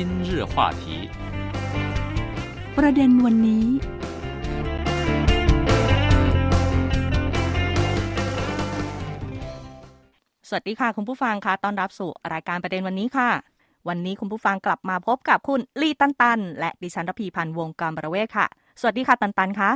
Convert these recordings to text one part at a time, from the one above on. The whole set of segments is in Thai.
今日话题ประเด็นวันนี้ สวัสดีค่ะ คุณผู้ฟังค่ะต้อนรับสู่รายการประเด็นวันนี้ค่ะ วันนี้คุณผู้ฟังกลับมาพบกับคุณลีตันตัน และดิฉันรพีพันธ์วงการบระเวศค่ะ สวัสดีค่ะตันตันค่ะ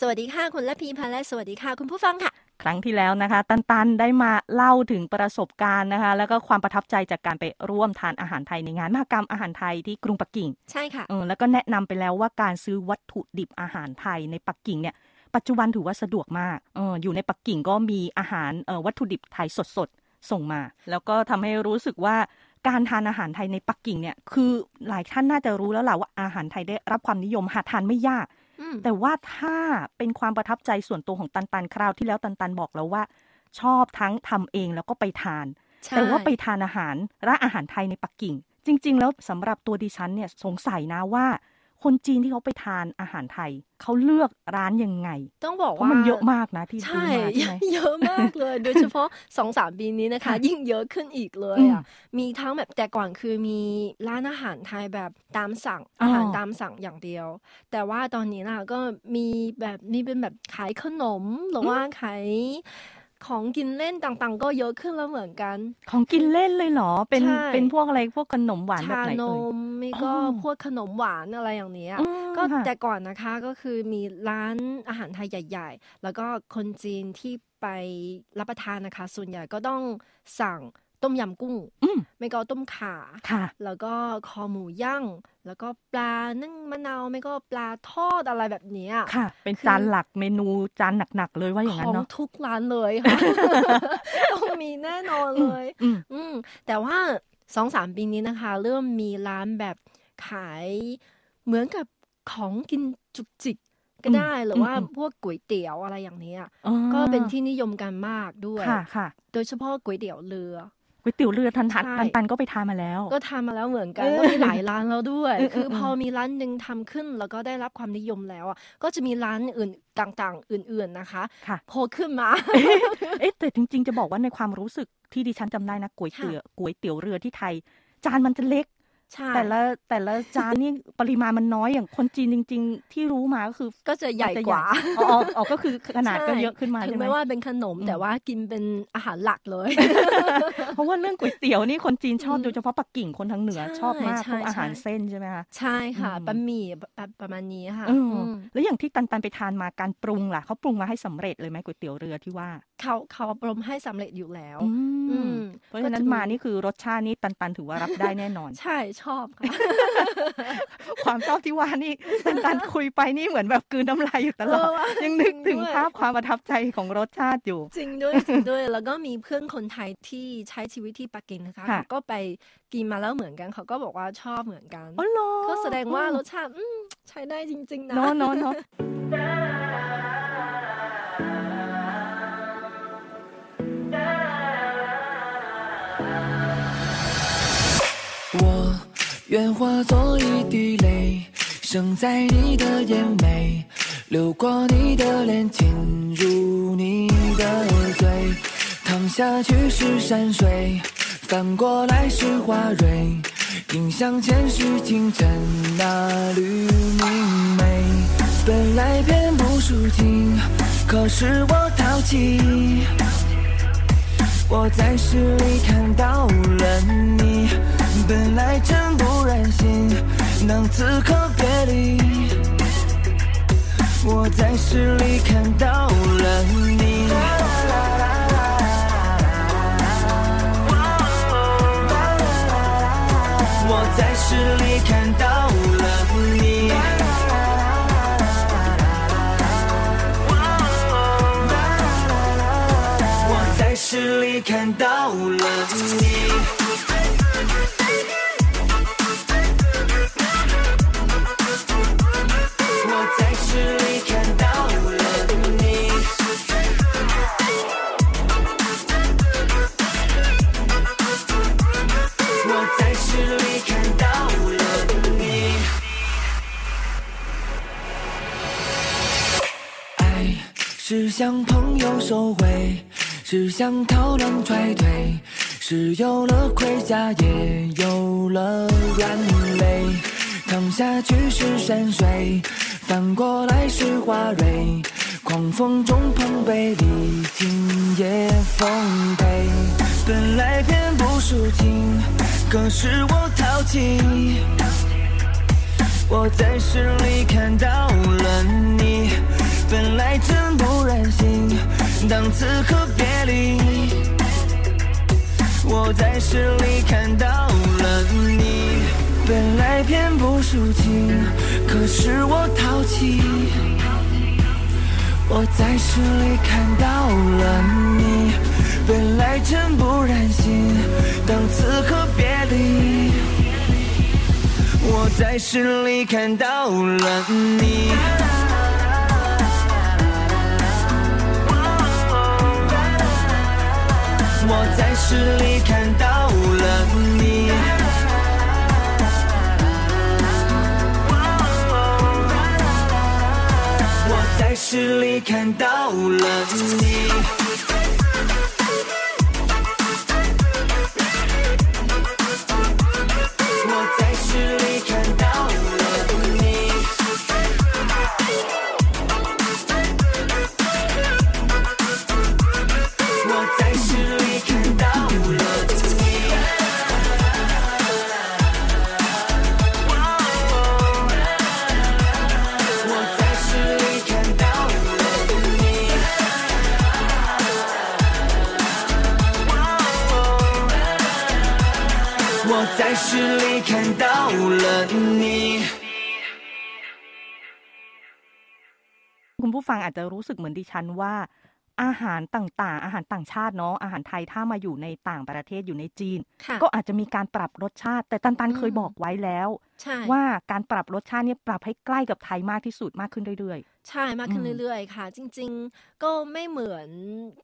สวัสดีค่ะคุณรพีพันธ์และสวัสดีค่ะคุณผู้ฟังค่ะ ครั้งที่แล้วนะคะ ตันตันได้มาเล่าถึงประสบการณ์นะคะ แล้วก็ความประทับใจจากการไปร่วมทานอาหารไทยในงานมหกรรมอาหารไทยที่กรุงปักกิ่ง ใช่ค่ะเออแล้วก็แนะนำไปแล้วว่าการซื้อวัตถุดิบอาหารไทยในปักกิ่งเนี่ยปัจจุบันถือว่าสะดวกมากเอออยู่ในปักกิ่งก็มีอาหารเออวัตถุดิบไทยสดๆ ส่งมา แล้วก็ทำให้รู้สึกว่าการทานอาหารไทยในปักกิ่งเนี่ยคือหลายท่านน่าจะรู้แล้วล่ะว่าอาหารไทยได้รับความนิยมหาทานไม่ยากอืม แต่ว่าถ้าเป็นความประทับใจส่วนตัวของตันตันคราวที่แล้วตันตันบอกแล้วว่า ชอบทั้งทำเองแล้วก็ไปทานใช่แต่ว่าไปทานอาหารร้านอาหารไทยในปักกิ่ง จริง ๆ แล้วสำหรับตัวดิฉันเนี่ยสงสัยนะว่า คนจีนที่เขาไปทานอาหารไทย เขาเลือกร้านยังไง ต้องบอกเพว่าราะมันเยอะมากนะที่ดูใช่มาใช่ไหมเยอะมากเลย โดยเฉพาะสองสามปีนี้นะคะค่ะยิ่งเยอะขึ้นอีกเลยอืมอะมีทั้งแบบแต่ก่อนคือมีร้านอาหารไทยแบบตามสั่งอ๋อออาหารตามสั่งอย่างเดียว แต่ว่าตอนนี้นะก็มีแบบมีเป็นแบบขายขนมหรือว่าขาย ของกินเล่นต่างๆ ก็เยอะขึ้นแล้วเหมือนกัน ของกินเล่นเลยเหรอ เป็น ใช่ เป็นพวกอะไร พวกขนมหวานแบบชาไหนนเอ่ยมไม่ก็อ๋อพวกขนมหวานอะไรอย่างเนี้ยอืมก็ค่ะแต่ก่อนนะคะก็คือมีร้านอาหารไทยใหญ่ ๆ แล้วก็คนจีนที่ไปรับประทานนะคะ ส่วนใหญ่ก็ต้องสั่ง ต้มยำกุ้งอืมไม่ก็ต้มข่าค่ะ แล้วก็คอหมูย่างแล้วก็ปลานึ่งมะนาวไม่ก็ปลาทอดอะไรแบบเนี้ยค่ะ เป็นคือจานหลักเมนูจานหนักๆเลยว่าอย่างขนั้อนงเนาะทุกร้านเลยค่ะต้องมีแน่นอนเลยอืมอืมแต่ว่าสองสามปีนี้นะคะ เริ่มมีร้านแบบขายเหมือนกับของกินจุกจิกก็ได้อืมหรือว่าอืมพวกก๋วยเตี๋ยวอะไรอย่างเนี้ยอ๋อก็เป็นที่นิยมกันมากด้วยค่ะค่ะโดยเฉพาะก๋วยเตี๋ยวเรือก๋ วยเตี๋ยวเรือทันทันใช่ตันตันก็ไปทานมาแล้ว ก็ทำมาแล้วเหมือนกันเออก็มีหลายร้านแล้วด้วย เออเออคือเออพอมีร้านหนึ่งทำขึ้นแล้วก็ได้รับความนิยมแล้วอะก็จะมีร้านอื่นต่างๆ อื่นๆนะคะค่ะ โผล่ขึ้นมา เอ๊ะแต่จริง ๆ จะบอกว่าในความรู้สึกที่ดิฉันจำได้นะก๋วยเตี๋ยวก๋วยเตี๋ยวเรือที่ไทย จานมันจะเล็ก ใช่แต่ละแต่ละจานนี่ปริมาณมันน้อยอย่างคนจีนจริง ๆ ที่รู้มาก็คือก็จะใหญ่อจจะกว่าอ๋ออ๋ออ๋อก็คือขนาดก็ใช่เยอะขึ้นมาถึใช่งไหมแม้ว่าเป็นขนมอืมแต่ว่ากินเป็นอาหารหลักเลย เพราะว่าเรื่องก๋วยเตี๋ยวนี่คนจีนชอบอืมโดยเฉพาะปักกิ่งคนทางเหนือใช่ชอบมากใช่พวกอาหารใช่เส้นใช่ไหมคะใช่ค่ะอืมบะหมี่แบบประมาณนี้ค่ะเอออมแล้วอย่างที่ตันตันไปทานมาการปรุงล่ะเขาปรุงมาให้สำเร็จเลยไหมก๋วยเตี๋ยวเรือที่ว่าเขาเขาปรมให้สำเร็จอยู่แล้วอือืมมเพราะฉะนั้นก็จะมีมานี่คือรสชาตินี่ตันตันถือว่ารับได้แน่นอนใช่ชอบค่ะ ความชอบที่ว่านี่ตันตันคุยไปนี่เหมือนแบบกลืนน้ำลายอยู่ตลอดเออว่ะยังนึกถึงจริงด้วยภาพความประทับใจของรสชาติอยู่ จริงด้วยจริงด้วย แล้วก็มีเพื่อนคนไทยที่ใช้ชีวิตที่ปักกิ่งนะคะค่ะเขาก็ไปกินมาแล้วเหมือนกันเขาก็บอกว่าชอบเหมือนกัน อ๋อเหรอก็แสดงว่ารสชาติอืมใช้ได้จริง ๆ นะเนาะเนาะ 愿化作一滴泪，生在你的眼眉，流过你的脸，进入你的嘴，躺下去是山水，翻过来是花蕊，印象前是清晨那缕明媚，本来遍布抒情，可是我淘气。我在诗里看到了你，本来真不忍心能此刻别离。我在诗里看到了你。我在诗里看到了你。我在诗里看到了你。向朋友收回，是向涛浪踹退，是有了盔甲，也有了软肋，躺下去是山水，翻过来是花蕊，狂风中碰杯，历经也奉陪。本来偏不抒情，可是我淘气。我在诗里看到了你，本来真不忍心，当此刻别离。我在诗里看到了你，本来偏不抒情，可是我淘气。我在诗里看到了你，本来真不忍心，当此刻别离。我在诗里看到了你。我在诗里看到了你。我在诗里看到了你。 รู้สึกเหมือนดิฉันว่า อาหารต่างๆ อาหารต่างชาติเนาะอาหารไทยถ้ามาอยู่ในต่างประเทศอยู่ในจีนค่ะก็อาจจะมีการปรับรสชาติ แต่ตันตันอืมเคยบอกไว้แล้วใช่ว่าการปรับรสชาติเนี่ยปรับให้ใกล้กับไทยมากที่สุดมากขึ้นเรื่อยใช่มากขึ้นอืมเรื่อยๆ ค่ะ จริง ๆ ก็ไม่เหมือน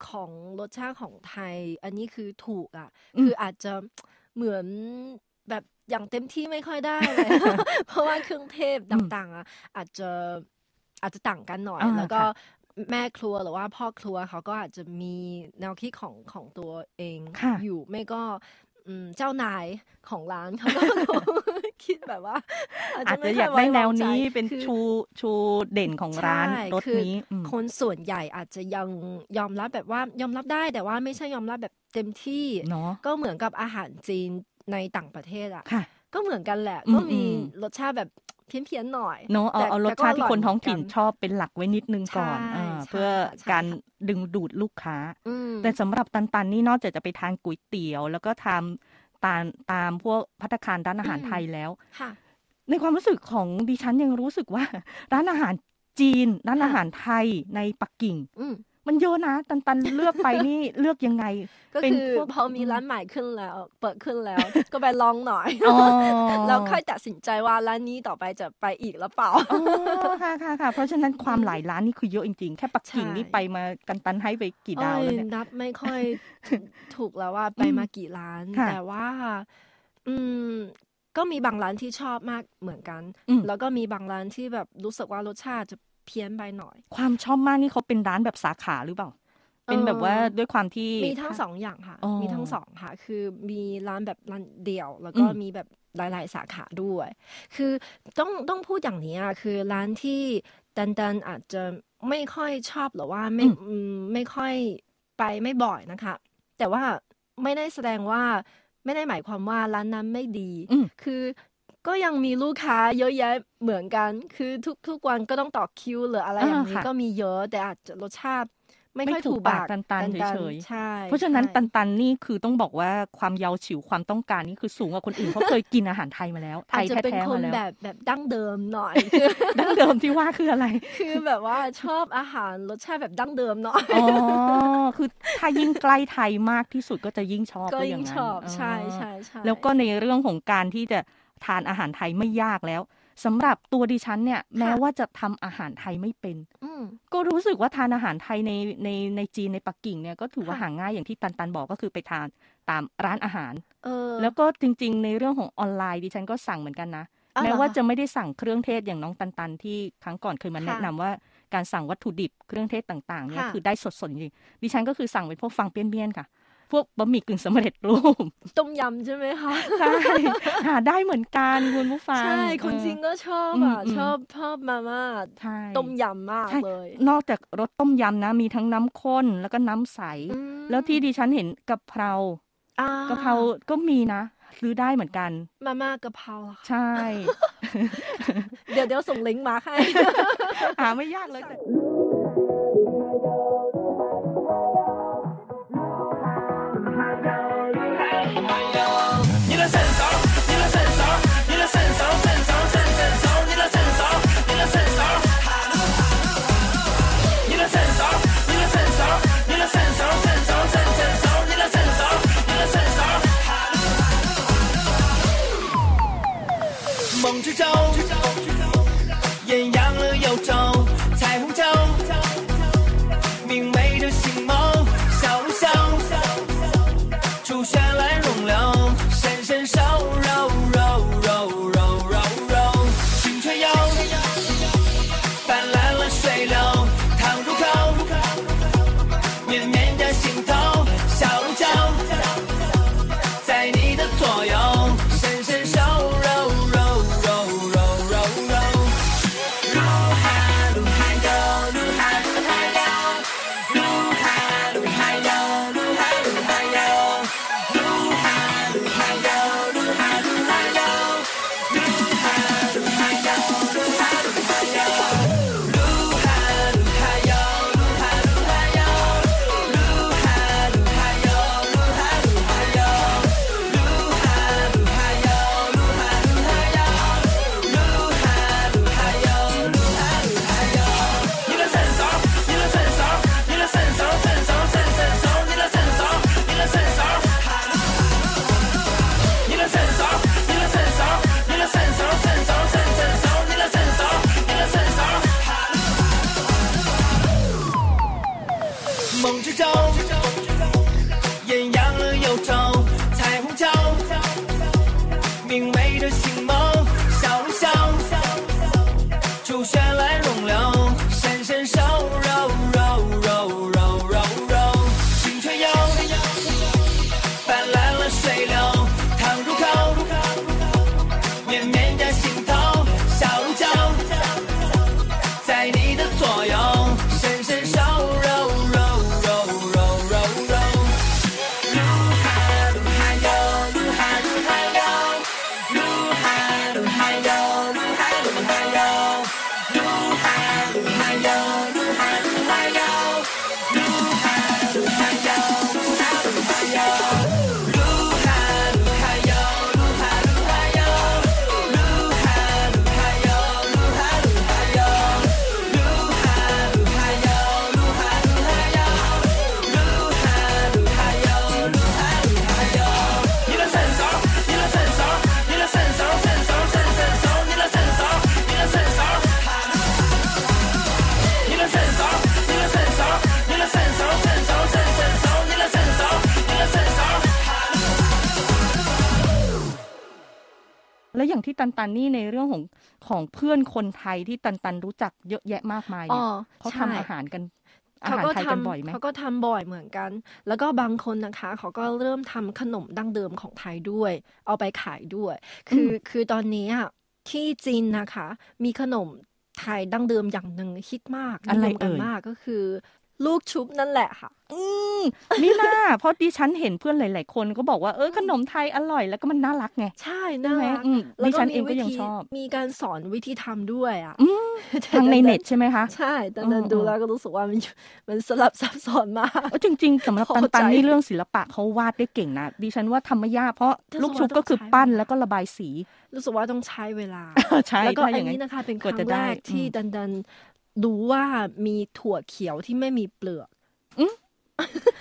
ของรสชาติของไทย อันนี้คือถูกอะ คืออาจจะเหมือนแบบอย่างเต็มที่ไม่ค่อยได้เลย เพราะว่าเครื่องเทศต่างๆอะอาจจะอาจจะต่างกันหน่อยอ่าแล้วก็ค่ะ แม่ครัวหรือว่าพ่อครัวเขาก็อาจจะมีแนวคิดของของตัวเองค่ะอยู่ไม่ก็อืมเจ้านายของร้านเขาก็คงคิดแบบว่าๆอาจไม่จะค่อยากได้แนวไใจนี้เป็นคือชูชูเด่นของร้านใช่รสคือนี้อืมคนส่วนใหญ่อาจจะยังยอมรับแบบว่ายอมรับได้ แต่ว่าไม่ใช่ยอมรับแบบเต็มที่เนาะก็เหมือนกับอาหารจีนในต่างประเทศอะค่ะก็เหมือนกันแหละอืมก็มีอืมรสชาติแบบเพี้ยนๆหน่อยเนาะเอาแต่เอารสแต่ก็ชาติที่ร่ยคนท้องถิ่นเหมืกัชอบเป็นหลักไว้นิดนึงก่อน ใช่อ่าใช่ เพื่อค่ะใช่การค่ะดึงดูดลูกค้าอืมแต่สำหรับตันตันนี่นอกจากจะไปทานก๋วยเตี๋ยว แล้วก็ทำตามตามพวกพัตตาคารร้านอาหารไทยแล้วค่ะในความรู้สึกของดิฉันยังรู้สึกว่า ร้านอาหารจีน ร้านค่ะอาหารไทยในปักกิ่งอื มมันเยอะนะ ตันตันเลือกไปนี่เลือกยังไง ก็เป็นคือพวกพอมีร้านใหม่ขึ้นแล้ว เปิดขึ้นแล้ว ก็ไปลองหน่อยอ๋อแล้วค่อยตัดสินใจว่าร้านนี้ต่อไปจะไปอีกหรือเปล่าอ๋อค่ะค่ะค่ะเพราะฉะนั้นความหลายร้านนี่คือเยอะจริงๆ แค่ปักกิ่งใช่นี่ไปมากันตันให้ไปกี่ดาวแล้วเนี่ยอ้นับไม่ค่อยถูกแล้วว่าไปอืมมากี่ร้านค่ะแต่ว่า อืมก็มีบางร้านที่ชอบมากเหมือนกันอืมแล้วก็มีบางร้านที่แบบรู้สึกว่ารสชาติจะ เพี้ยนไปหน่อย ความชอบมากนี่เขาเป็นร้านแบบสาขาหรือเปล่า เป็นแบบว่าด้วยความที่มีทั้งสองอย่างค่ะอ๋อมีทั้งสองค่ะ คือมีร้านแบบร้านเดี่ยว แล้วก็อืมมีแบบหลาย ๆ สาขาด้วย คือต้องต้องพูดอย่างนี้อะคือร้านที่ดันดันอาจจะไม่ค่อยชอบหรือว่าไม่อืมไม่ค่อยไปไม่บ่อยนะคะ แต่ว่าไม่ได้แสดงว่าไม่ได้หมายความว่าร้านนั้นไม่ดีอืมคือ ก็ยังมีลูกค้าเยอะแยะเหมือนกัน คือทุกทุกวันก็ต้องต่อคิวหรืออะไรอย่างนี้อ่าค่ะก็มีเยอะแต่อาจจะรสชาติไม่ไม่ค่อยถูถูกกปาปากกตันๆๆเฉยๆใช่เพราะฉะนั้นใช่ตันตันนี่คือต้องบอกว่าความเยาว์ฉิวความต้องการนี่คือสูงกว่าคนอื่นเพราะเคยกินอาหารไทยมาแล้วไทอาจยจะเป็นแท้คๆนมาแล้วแบบแบบดั้งเดิมหน่อยคือดั้งเดิมที่ว่าคืออะไร คือแบบว่าชอบอาหารรสชาติแบบดั้งเดิมหน่อยอ๋อคือถ้ายิ่งใกล้ไทยมากที่สุดก็จะยิ่งชอบก็ว่าอยิ่ย่างงนั้นชอบใช่ใช่ใช่แล้วก็ในเรื่องของการที่จะ ทานอาหารไทยไม่ยากแล้วสำหรับตัวดิฉันเนี่ยแม้ว่าจะทำอาหารไทยไม่เป็นอืมก็รู้สึกว่าทานอาหารไทยในในในจีนในปักกิ่งเนี่ยก็ถือว่าค่ะหาง่ายอย่างที่ตันตันบอกก็คือไปทานตามร้านอาหารเออแล้วก็จริง ๆ ในเรื่องของออนไลน์ดิฉันก็สั่งเหมือนกันนะอ๋อเหรอแม้ว่าคะจะไม่ได้สั่งเครื่องเทศอย่างน้องตันตันที่ครั้งก่อนเคยมาค่ะแนะนำว่าการสั่งวัตถุดิบเครื่องเทศต่างๆเนี่ยค่ะคือได้สดๆจริงๆดิฉันก็คือสั่งเป็นพวกฟังเปี้ยนๆค่ะ พวกบะหมี่กึ่งสำเร็จรูป ต้มยำใช่ไหมคะ ใช่ หาได้เหมือนกันคุณผู้ฟัง ใช่ คนเออจีนก็ชอบอืมอะอืมชอบชอบมาม่าใช่ต้มยำมากใช่เลย นอกจากรสต้มยำนะ มีทั้งน้ำข้นแล้วก็น้ำใสอืมแล้วที่ดิฉันเห็นกะเพราอ่ากะเพราก็มีนะซื้อได้เหมือนกัน มาม่ากะเพราเหรอคะใช่ เดี๋ยวเดี๋ยวส่งลิงก์มาให้หาไม่ยากเลย ที่ตันตันนี่ในเรื่องของของเพื่อนคนไทยที่ตันตันรู้จักเยอะแยะมากมายอ๋เนี่อยเขาใช่ทำอาหารกันอาเขาหารก็ไทยทกันบ่อยไหมำเขาก็ทำบ่อยเหมือนกัน แล้วก็บางคนนะคะเขาก็เริ่มทำขนมดั้งเดิมของไทยด้วย เอาไปขายด้วย คืออคือตอนนี้อะที่จีนนะคะ มีขนมไทยดั้งเดิมอย่างหนึ่งฮิตมากอะไรนิยมกันเอ่ยมากก็คือ ลูกชุบนั่นแหละค่ะ อืมนี่น่าเพราะดิฉันเห็นเพื่อนหลาย ๆ คนก็บอกว่าเออขนมไทยอร่อยแล้วก็มันน่ารักไง ใช่ใช่น่าไหมรักอืมแล้วดิฉันเองมีก็วิยังธีชอบ มีการสอนวิธีทำด้วยอะอืมทางในเน็ตใช่ไหมคะ ใช่แต่อืมนั้นดูอืมแล้วก็รู้สึกว่ามันมันสลับซับซ้อนมากเออจริง ๆสำหรับเข้าตันตันใจนี่เรื่องศิลปะเขาวาดได้เก่งนะดิฉันว่าทำไม่ยากเพราะแต่ลูกส่วนชุบก็คือต้องใช้ปั้นแล้วก็ระบายสี รู้สึกว่าต้องใช้เวลาใช่แล้วก็ถ้าออันย่างนั้นี้นนะคะเป็นคกว่ารั้จะงได้แรกที่อืมดันดัน รู้ว่ามีถั่วเขียวที่ไม่มีเปลือก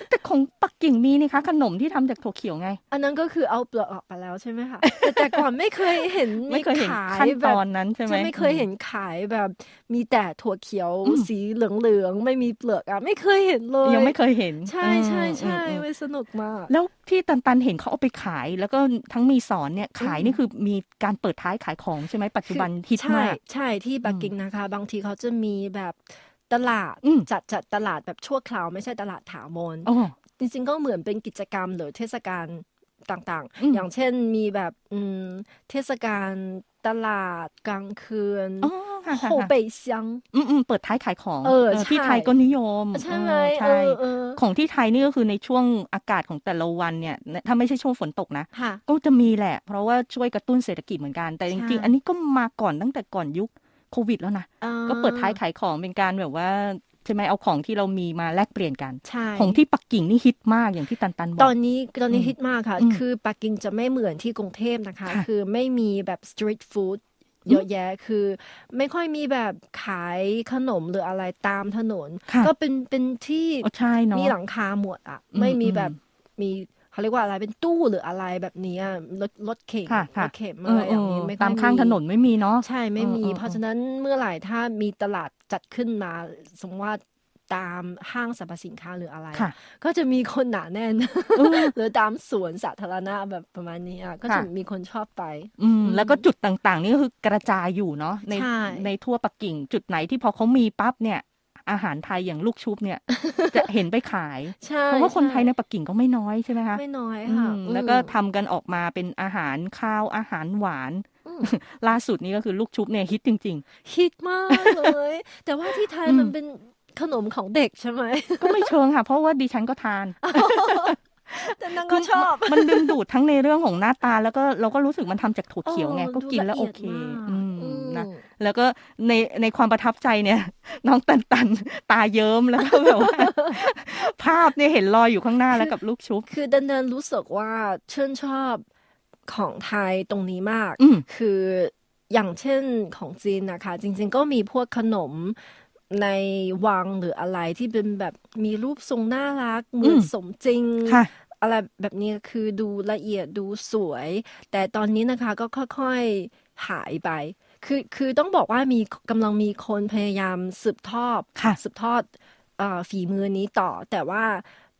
แต่ของปักกิ่งมีนี่คะขนมที่ทำจากถั่วเขียวไง อันนั้นก็คือเอาเปลือกออกไปแล้วใช่ไหมคะแต่แต่ก่อนไม่เคยเห็นไม่เคยเห็นขายขั้นแบตบอนนั้นใช่ไหมจะไม่เคยเห็นขายแบบมีแต่ถั่วเขียวอืมสีเหลืองๆไม่มีเปลือกอะไม่เคยเห็นเลย ยังไม่เคยเห็น ใช่ใช่ใช่อืมอืมอืมไม่สนุกมากแล้วที่ตันตันเห็นเขาเอาไปขาย แล้วก็ทั้งมีสอนเนี่ยขายอืมนี่คือมีการเปิดท้ายขายของใช่ไหมปัจจุบันฮิตใช่มากใช่ที่ปักกิ่งนะคะ บางทีเขาจะมีแบบ ตลาดอืมจัดจัดตลาดแบบชั่วคราวไม่ใช่ตลาดถาวรอ๋อจริงๆก็เหมือนเป็นกิจกรรมหรือเทศกาลต่างอืมๆอย่างเช่นมีแบบอืมเทศกาลตลาดกลางคืนอ๋อค่ะค่ะโฮค่ะเปยเซียงอืมอืมเปิดท้ายขายของเออที่ใช่ไทยก็นิยม ใช่ไหมเออเอใช่อเออของที่ไทยนี่ก็คือในช่วงอากาศของแต่ละวันเนี่ย ถ้าไม่ใช่ช่วงฝนตกนะค่ะก็จะมีแหละ เพราะว่าช่วยกระตุ้นเศรษฐกิจเหมือนกัน แต่จใช่ริงๆ อันนี้ก็มาก่อนตั้งแต่ก่อนยุค โควิดแล้วนะอ่ก็เปิดท้ายขายของเป็นการแบบว่าใช่ไหมเอาของที่เรามีมาแลกเปลี่ยนกันใช่ของที่ปักกิ่งนี่ฮิตมากอย่างที่ตันตันบตออกนนี้ตอนนี้อืมฮิตมากค่ะอืมคือปักกิ่งจะไม่เหมือนที่กรุงเทพนะคะค่ะคือไม่มีแบบสตรีทฟู้ดเยอะแยะคือไม่ค่อยมีแบบขายขนมหรืออะไรตามถนนค่ะก็เป็นเป็นที่อ๋อใช่เนาะมีหลังคาหมดอะอืมไม่มีอืมแบบมี เขาเรียกว่าอะไรเป็นตู้หรืออะไรแบบเนี้ยรถรถเข็นค่ะรค่ะถเข็นเออะไรออเอย่างนี้อไม่ค่อยตามข้างถนนไม่มีเนาะใช่ไม่มีเออเออเพราะฉะนั้นเมื่อไหร่ถ้ามีตลาดจัดขึ้นมา สมมติว่าตามห้างสรรพสินค้าหรืออะไรค่ะก็จะมีคนหนาแน่นเออหรือตามสวนสาธารณะแบบประมาณนี้อะก็จะค่ะมีคนชอบไปอืมอืมแล้วก็จุดต่างๆ นี่ก็คือกระจายอยู่เนาะในใช่ในทั่วปักกิ่ง จุดไหนที่พอเขามีปั๊บเนี่ย อาหารไทยอย่างลูกชุบเนี่ย จะเห็นไปขายใช่เพราะว่าคนไทยในช่ปักกิ่งก็ไม่น้อยใช่ไหมคะไม่น้อยอืค่ะมอืมแล้วก็ทำกันออกมาเป็นอาหารข้าวอาหารหวานอืมล่าสุดนี้ก็คือลูกชุบเนี่ยฮิตจริงฮิตมากเลย แต่ว่าที่ไทยอืมมันเป็นขนมของเด็กใช่ไหมๆก็ไม่เชิงค่ะ เพราะว่าดิฉันก็ทานแต่นางก็ชอบ มันดึงดูดทั้งในเรื่องของหน้าตาแล้วก็เราก็รู้สึกมันทำจากถั่วเขียวไงออก็กินแล้วดูโอละเคยดมากอืมอืม นะ แล้วก็ในในความประทับใจเนี่ย น้องตันตันตาเยิ้มแล้วก็แบบว่า ภาพเนี่ยเห็นลอยอยู่ข้างหน้าแล้วกับลูกชุบ คือดันดันรู้สึกว่าชื่นชอบของไทยตรงนี้มากอืมคืออย่างเช่นของจีนนะคะ จริง ๆ ก็มีพวกขนมในวังหรืออะไรที่เป็นแบบมีรูปทรงน่ารักเหมือนอืมสมจริงค่ะอะไรแบบนี้คือดูละเอียดดูสวย แต่ตอนนี้นะคะก็ค่อยๆหายไป คือคือต้องบอกว่ามีกำลังมีคนพยายามสืบทอดค่ะสืบทอดเอ่อฝีมือนี้ต่อ แต่ว่า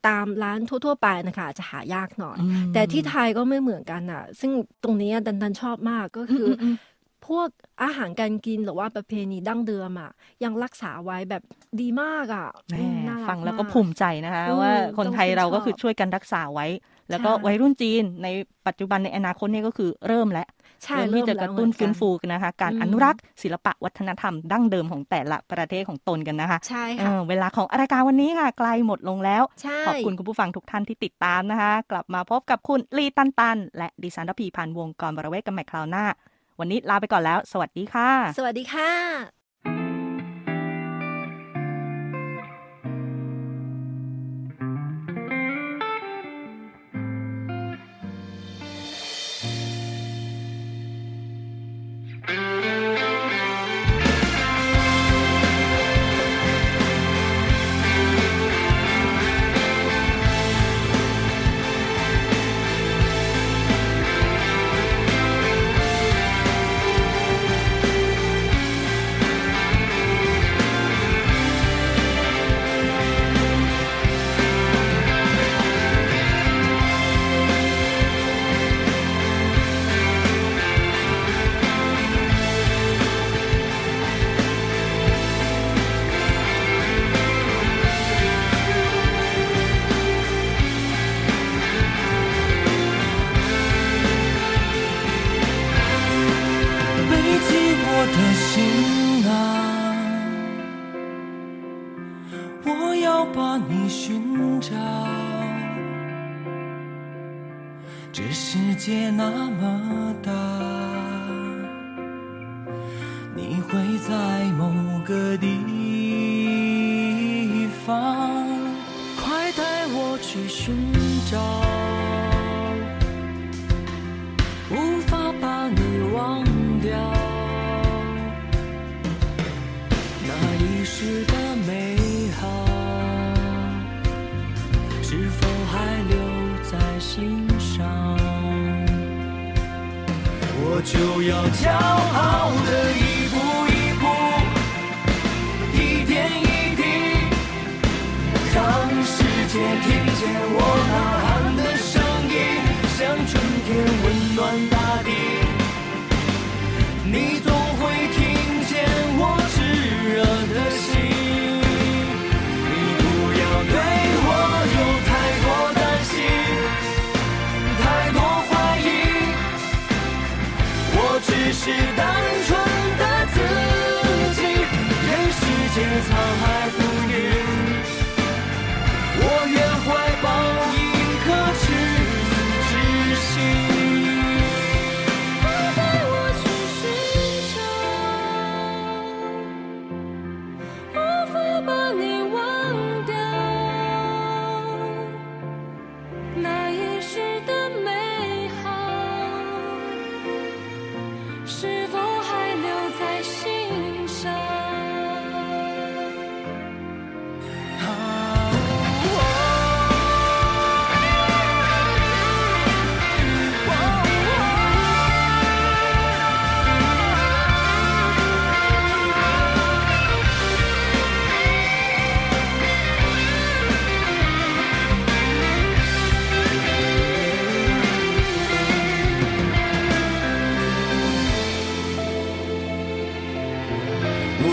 ตามร้านทั่ว ๆ ไปนะคะจะหายากหน่อยอืมแต่ที่ไทยก็ไม่เหมือนกันอะ ซึ่งตรงนี้ดันดันชอบมากก็คืออมอืมพวกอาหารการกินหรือว่าประเพณีดั้งเดิมอะ ยังรักษาไว้แบบดีมากอะแหมอืมน่ารักฟังแล้วก็มาภูมิใจนะคะอืมว่าคนไทยต้องชื่นเราก็ชอบคือช่วยกันรักษาไว้ แล้วก็ใช่วัยรุ่นจีนในปัจจุบันในอนาคตเนี่ยก็คือเริ่มแล้ว ใช่เริ่มที่จะกระตุ้นเมฟื้นแล้วฟูกันนะคะ การอืมอนุรักษ์ศิลปะวัฒนธรรมดั้งเดิมของแต่ละประเทศของตนกันนะคะใช่เอค่ะอเวลาของรายการวันนี้ค่ะใกล้หมดลงแล้วใช่ขอบคุณคุณผู้ฟังทุกท่านที่ติดตามนะคะ กลับมาพบกับคุณลีตันตัน และดิฉันรพีพันธ์วงกรบรเวศกันใหม่คราวหน้า วันนี้ลาไปก่อนแล้ว สวัสดีค่ะ สวัสดีค่ะ 那么大，你会在某个地方，快带我去寻找。无法把你忘掉。那一世的美好，是否还留在心我就要骄傲的一步一步，一点一滴，让世界听见我。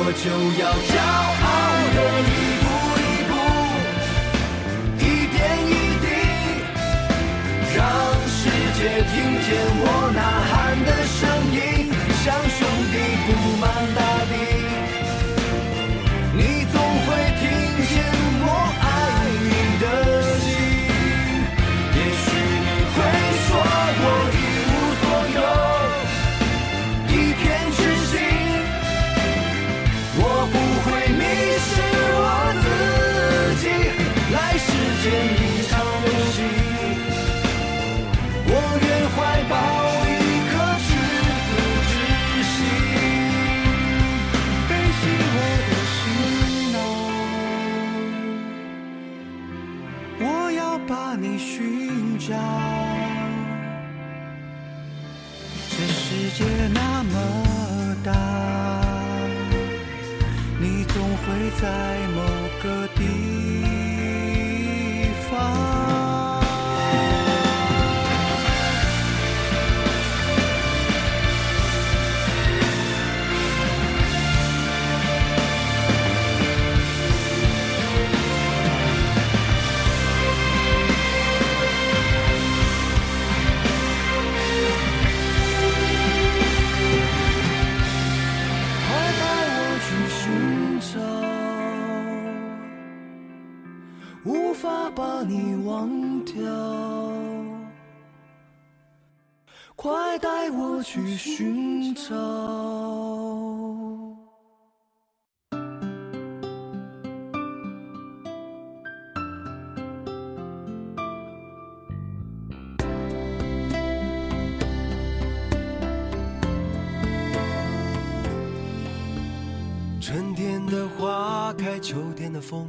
我就要骄傲的一步一步，一点一滴，让世界听见我呐喊。把你忘掉。快带我去寻找。春天的花开，秋天的风，